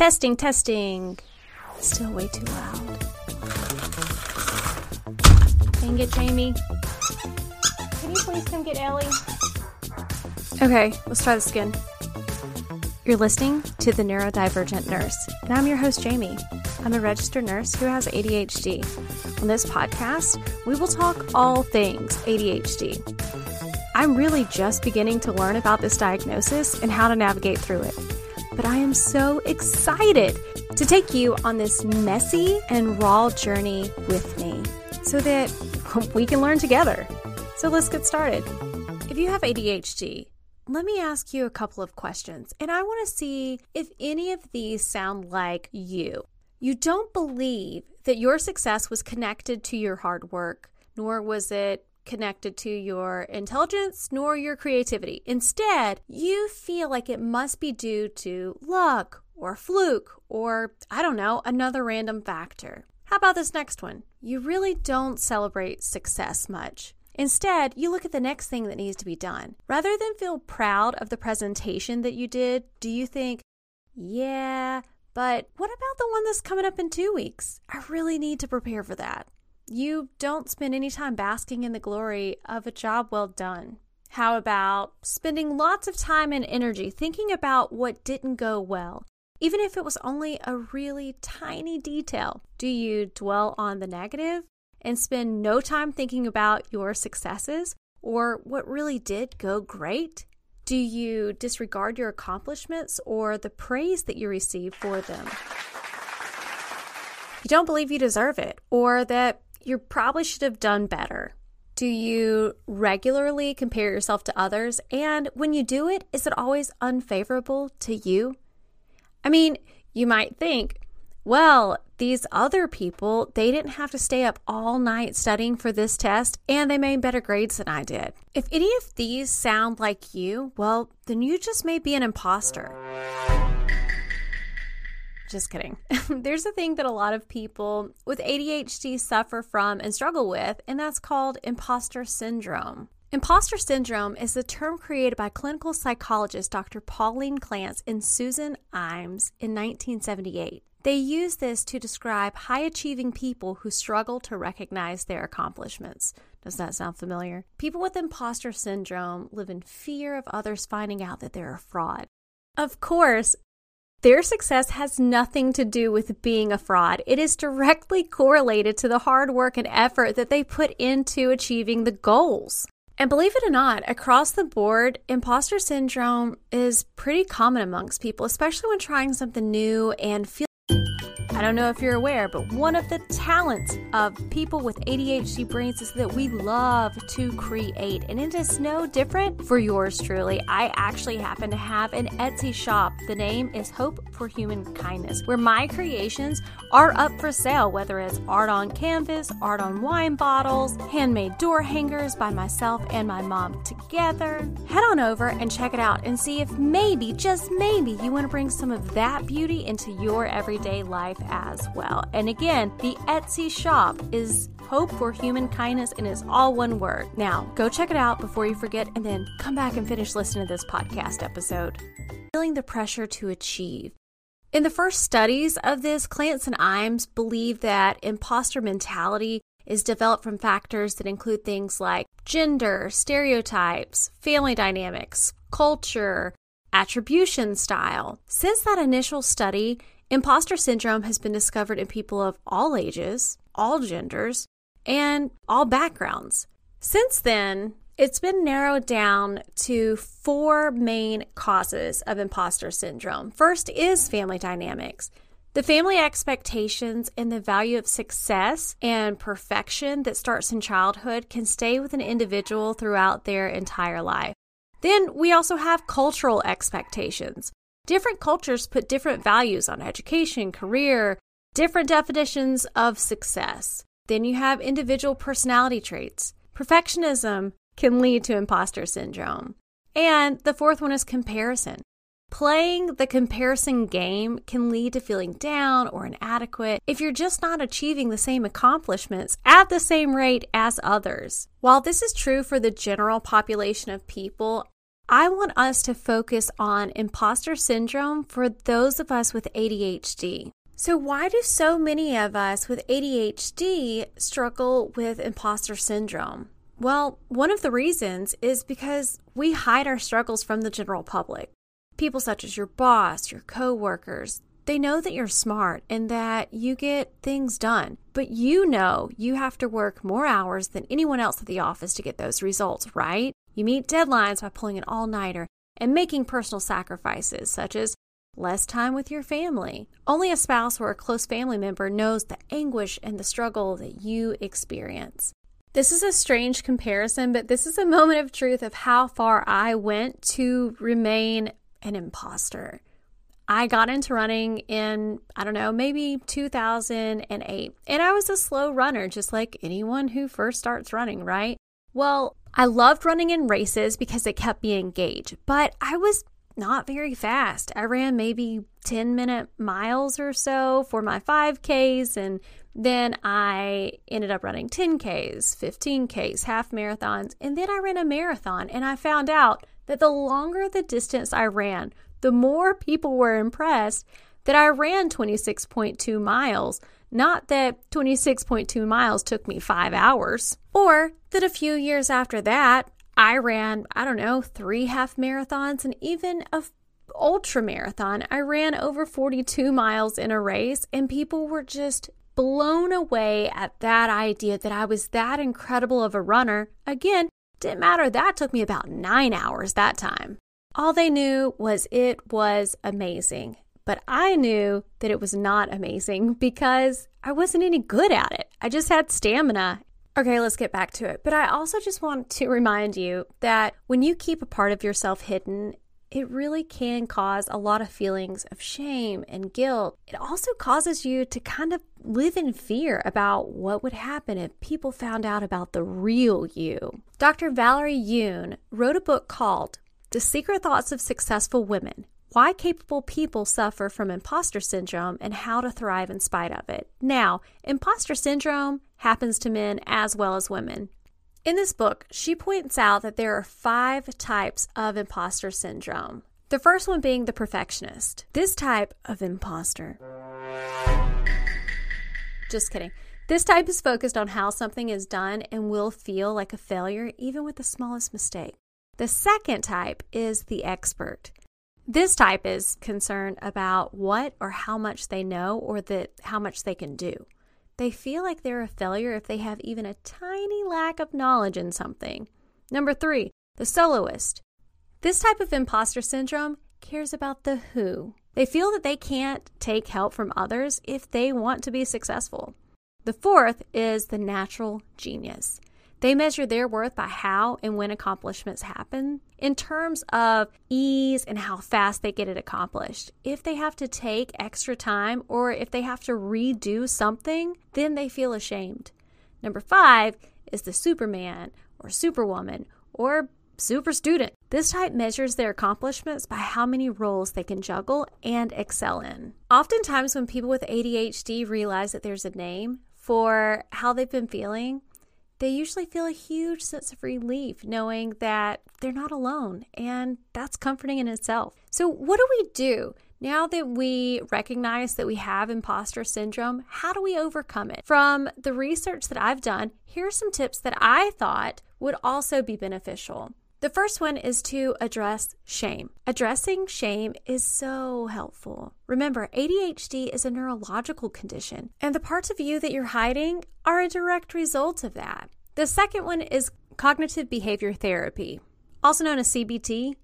Testing, testing. Still way too loud. Dang it, Jamie. Can you please come get Ellie? Okay, let's try this again. You're listening to The Neurodivergent Nurse, and I'm your host, Jamie. I'm a registered nurse who has ADHD. On this podcast, we will talk all things ADHD. I'm really just beginning to learn about this diagnosis and how to navigate through it. But I am so excited to take you on this messy and raw journey with me so that we can learn together. So let's get started. If you have ADHD, let me ask you a couple of questions, and I want to see if any of these sound like you. You don't believe that your success was connected to your hard work, nor was it connected to your intelligence nor your creativity. Instead, you feel like it must be due to luck or fluke or, I don't know, another random factor. How about this next one? You really don't celebrate success much. Instead, you look at the next thing that needs to be done. Rather than feel proud of the presentation that you did, do you think, yeah, but what about the one that's coming up in two weeks? I really need to prepare for that you don't spend any time basking in the glory of a job well done. How about spending lots of time and energy thinking about what didn't go well, even if it was only a really tiny detail? Do you dwell on the negative and spend no time thinking about your successes or what really did go great? Do you disregard your accomplishments or the praise that you receive for them? You don't believe you deserve it or that you probably should have done better. Do you regularly compare yourself to others? And when you do it, is it always unfavorable to you? I mean, you might think, well, these other people, they didn't have to stay up all night studying for this test and they made better grades than I did. If any of these sound like you, well, then you just may be an imposter. Just kidding. There's a thing that a lot of people with ADHD suffer from and struggle with, and that's called imposter syndrome. Imposter syndrome is a term created by clinical psychologist Dr. Pauline Clance and Susan Imes in 1978. They use this to describe high achieving people who struggle to recognize their accomplishments. Does that sound familiar? People with imposter syndrome live in fear of others finding out that they're a fraud. Of course, their success has nothing to do with being a fraud. It is directly correlated to the hard work and effort that they put into achieving the goals. And believe it or not, across the board, imposter syndrome is pretty common amongst people, especially when trying something new and feeling I don't know if you're aware, but one of the talents of people with ADHD brains is that we love to create, and it is no different for yours truly. I actually happen to have an Etsy shop. The name is Hope for Human Kindness, where my creations are up for sale, whether it's art on canvas, art on wine bottles, handmade door hangers by myself and my mom together. Head on over and check it out and see if maybe, just maybe, you want to bring some of that beauty into your everyday life as well. And again, the Etsy shop is Hope for Human Kindness and is all one word. Now, go check it out before you forget and then come back and finish listening to this podcast episode. Feeling the pressure to achieve. In the first studies of this, Clance and Imes believe that imposter mentality is developed from factors that include things like gender, stereotypes, family dynamics, culture, attribution style. Since that initial study, Imposter syndrome has been discovered in people of all ages, all genders, and all backgrounds. Since then, it's been narrowed down to four main causes of imposter syndrome. First is family dynamics. The family expectations and the value of success and perfection that starts in childhood can stay with an individual throughout their entire life. Then we also have cultural expectations. Different cultures put different values on education, career, different definitions of success. Then you have individual personality traits. Perfectionism can lead to imposter syndrome. And the fourth one is comparison. Playing the comparison game can lead to feeling down or inadequate if you're just not achieving the same accomplishments at the same rate as others. While this is true for the general population of people, I want us to focus on imposter syndrome for those of us with ADHD. So, why do so many of us with ADHD struggle with imposter syndrome? Well, one of the reasons is because we hide our struggles from the general public. People such as your boss, your coworkers, they know that you're smart and that you get things done, but you know you have to work more hours than anyone else at the office to get those results, right? You meet deadlines by pulling an all nighter and making personal sacrifices, such as less time with your family. Only a spouse or a close family member knows the anguish and the struggle that you experience. This is a strange comparison, but this is a moment of truth of how far I went to remain an imposter. I got into running in, I don't know, maybe 2008. And I was a slow runner, just like anyone who first starts running, right? Well, I loved running in races because it kept me engaged, but I was not very fast. I ran maybe 10 minute miles or so for my 5Ks, and then I ended up running 10Ks, 15Ks, half marathons, and then I ran a marathon. And I found out that the longer the distance I ran, the more people were impressed that I ran 26.2 miles not that 26.2 miles took me five hours, or that a few years after that, I ran, I don't know, three half marathons and even a ultra marathon. I ran over 42 miles in a race, and people were just blown away at that idea that I was that incredible of a runner. Again, didn't matter. That took me about nine hours that time. All they knew was it was amazing. But I knew that it was not amazing because I wasn't any good at it. I just had stamina. Okay, let's get back to it. But I also just want to remind you that when you keep a part of yourself hidden, it really can cause a lot of feelings of shame and guilt. It also causes you to kind of live in fear about what would happen if people found out about the real you. Dr. Valerie Yoon wrote a book called The Secret Thoughts of Successful Women why capable people suffer from imposter syndrome and how to thrive in spite of it. Now, imposter syndrome happens to men as well as women. In this book, she points out that there are five types of imposter syndrome. The first one being the perfectionist. This type of imposter. Just kidding. This type is focused on how something is done and will feel like a failure even with the smallest mistake. The second type is the expert. This type is concerned about what or how much they know or that how much they can do. They feel like they're a failure if they have even a tiny lack of knowledge in something. Number three, the soloist. This type of imposter syndrome cares about the who. They feel that they can't take help from others if they want to be successful. The fourth is the natural genius. They measure their worth by how and when accomplishments happen in terms of ease and how fast they get it accomplished. If they have to take extra time or if they have to redo something, then they feel ashamed. Number five is the Superman or Superwoman or super student. This type measures their accomplishments by how many roles they can juggle and excel in. Oftentimes, when people with ADHD realize that there's a name for how they've been feeling, they usually feel a huge sense of relief knowing that they're not alone, and that's comforting in itself. So, what do we do? Now that we recognize that we have imposter syndrome, how do we overcome it? From the research that I've done, here are some tips that I thought would also be beneficial. The first one is to address shame. Addressing shame is so helpful. Remember, ADHD is a neurological condition, and the parts of you that you're hiding are a direct result of that. The second one is cognitive behavior therapy, also known as CBT.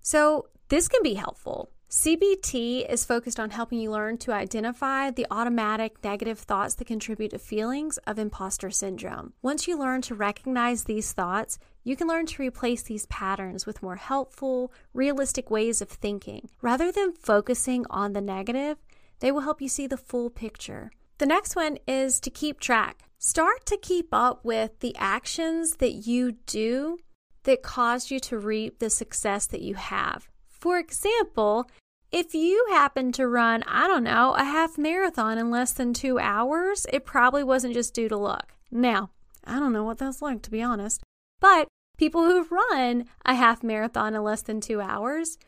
So, this can be helpful. CBT is focused on helping you learn to identify the automatic negative thoughts that contribute to feelings of imposter syndrome. Once you learn to recognize these thoughts, you can learn to replace these patterns with more helpful, realistic ways of thinking. Rather than focusing on the negative, they will help you see the full picture. The next one is to keep track. Start to keep up with the actions that you do that caused you to reap the success that you have. For example, if you happen to run, I don't know, a half marathon in less than two hours, it probably wasn't just due to luck. Now, I don't know what that's like, to be honest. But People who have run a half marathon in less than two hours,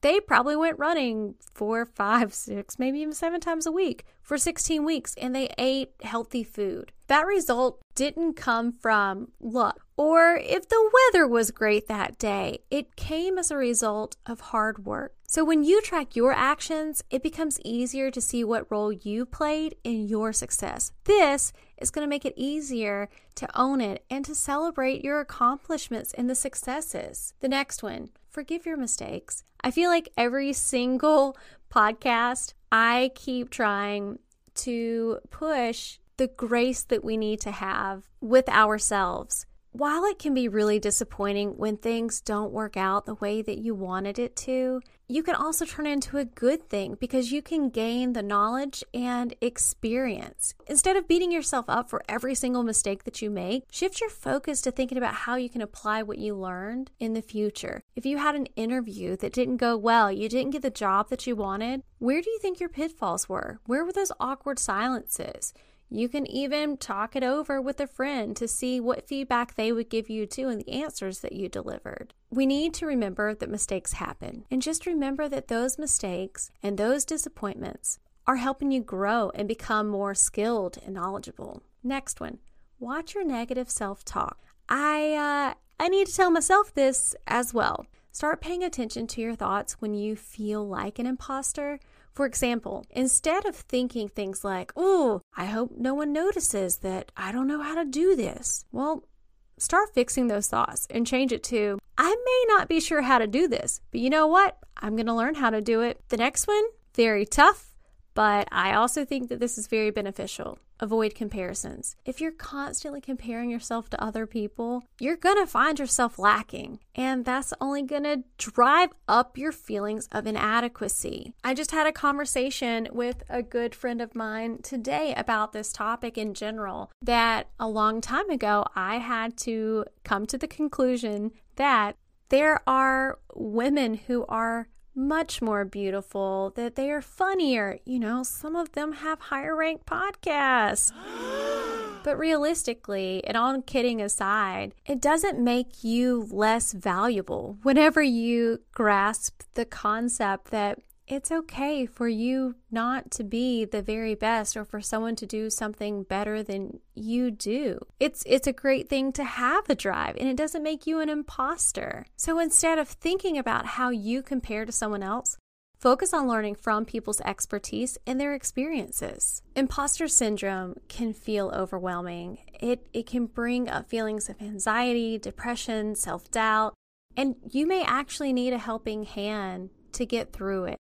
they probably went running four, five, six, maybe even seven times a week for 16 weeks and they ate healthy food. That result didn't come from luck or if the weather was great that day. It came as a result of hard work. So when you track your actions, it becomes easier to see what role you played in your success. This is going to make it easier to own it and to celebrate your accomplishments and the successes. The next one, forgive your mistakes. I feel like every single podcast, I keep trying to push the grace that we need to have with ourselves while it can be really disappointing when things don't work out the way that you wanted it to, you can also turn it into a good thing because you can gain the knowledge and experience. Instead of beating yourself up for every single mistake that you make, shift your focus to thinking about how you can apply what you learned in the future. If you had an interview that didn't go well, you didn't get the job that you wanted, where do you think your pitfalls were? Where were those awkward silences? You can even talk it over with a friend to see what feedback they would give you too and the answers that you delivered. We need to remember that mistakes happen and just remember that those mistakes and those disappointments are helping you grow and become more skilled and knowledgeable. Next one, watch your negative self-talk. I uh, I need to tell myself this as well. Start paying attention to your thoughts when you feel like an imposter for example, instead of thinking things like, oh, I hope no one notices that I don't know how to do this, well, start fixing those thoughts and change it to, I may not be sure how to do this, but you know what? I'm going to learn how to do it. The next one, very tough, but I also think that this is very beneficial. Avoid comparisons. If you're constantly comparing yourself to other people, you're going to find yourself lacking, and that's only going to drive up your feelings of inadequacy. I just had a conversation with a good friend of mine today about this topic in general that a long time ago I had to come to the conclusion that there are women who are much more beautiful, that they are funnier. You know, some of them have higher ranked podcasts. but realistically, and all kidding aside, it doesn't make you less valuable whenever you grasp the concept that it's okay for you not to be the very best or for someone to do something better than you do. It's it's a great thing to have a drive and it doesn't make you an imposter. So instead of thinking about how you compare to someone else, Focus on learning from people's expertise and their experiences. Imposter syndrome can feel overwhelming. It, it can bring up feelings of anxiety, depression, self doubt, and you may actually need a helping hand to get through it.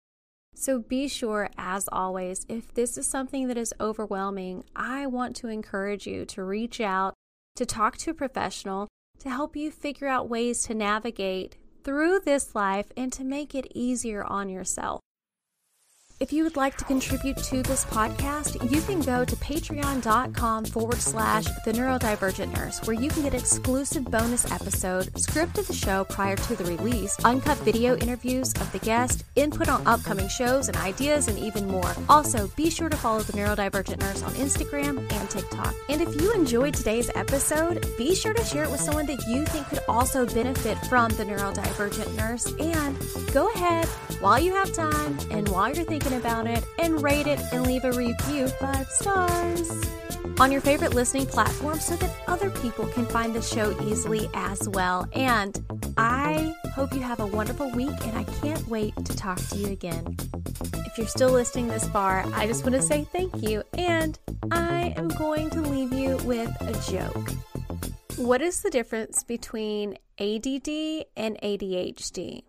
So be sure, as always, if this is something that is overwhelming, I want to encourage you to reach out, to talk to a professional, to help you figure out ways to navigate through this life and to make it easier on yourself. If you would like to contribute to this podcast, you can go to patreon.com forward slash the neurodivergent nurse, where you can get exclusive bonus episode, script of the show prior to the release, uncut video interviews of the guest, input on upcoming shows and ideas, and even more. Also, be sure to follow the neurodivergent nurse on Instagram and TikTok. And if you enjoyed today's episode, be sure to share it with someone that you think could also benefit from the neurodivergent nurse. And go ahead while you have time and while you're thinking thinking about it and rate it and leave a review five stars on your favorite listening platform so that other people can find the show easily as well. And I hope you have a wonderful week and I can't wait to talk to you again. If you're still listening this far, I just want to say thank you and I am going to leave you with a joke. What is the difference between ADD and ADHD?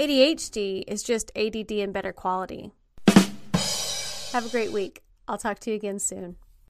ADHD is just ADD in better quality. Have a great week. I'll talk to you again soon.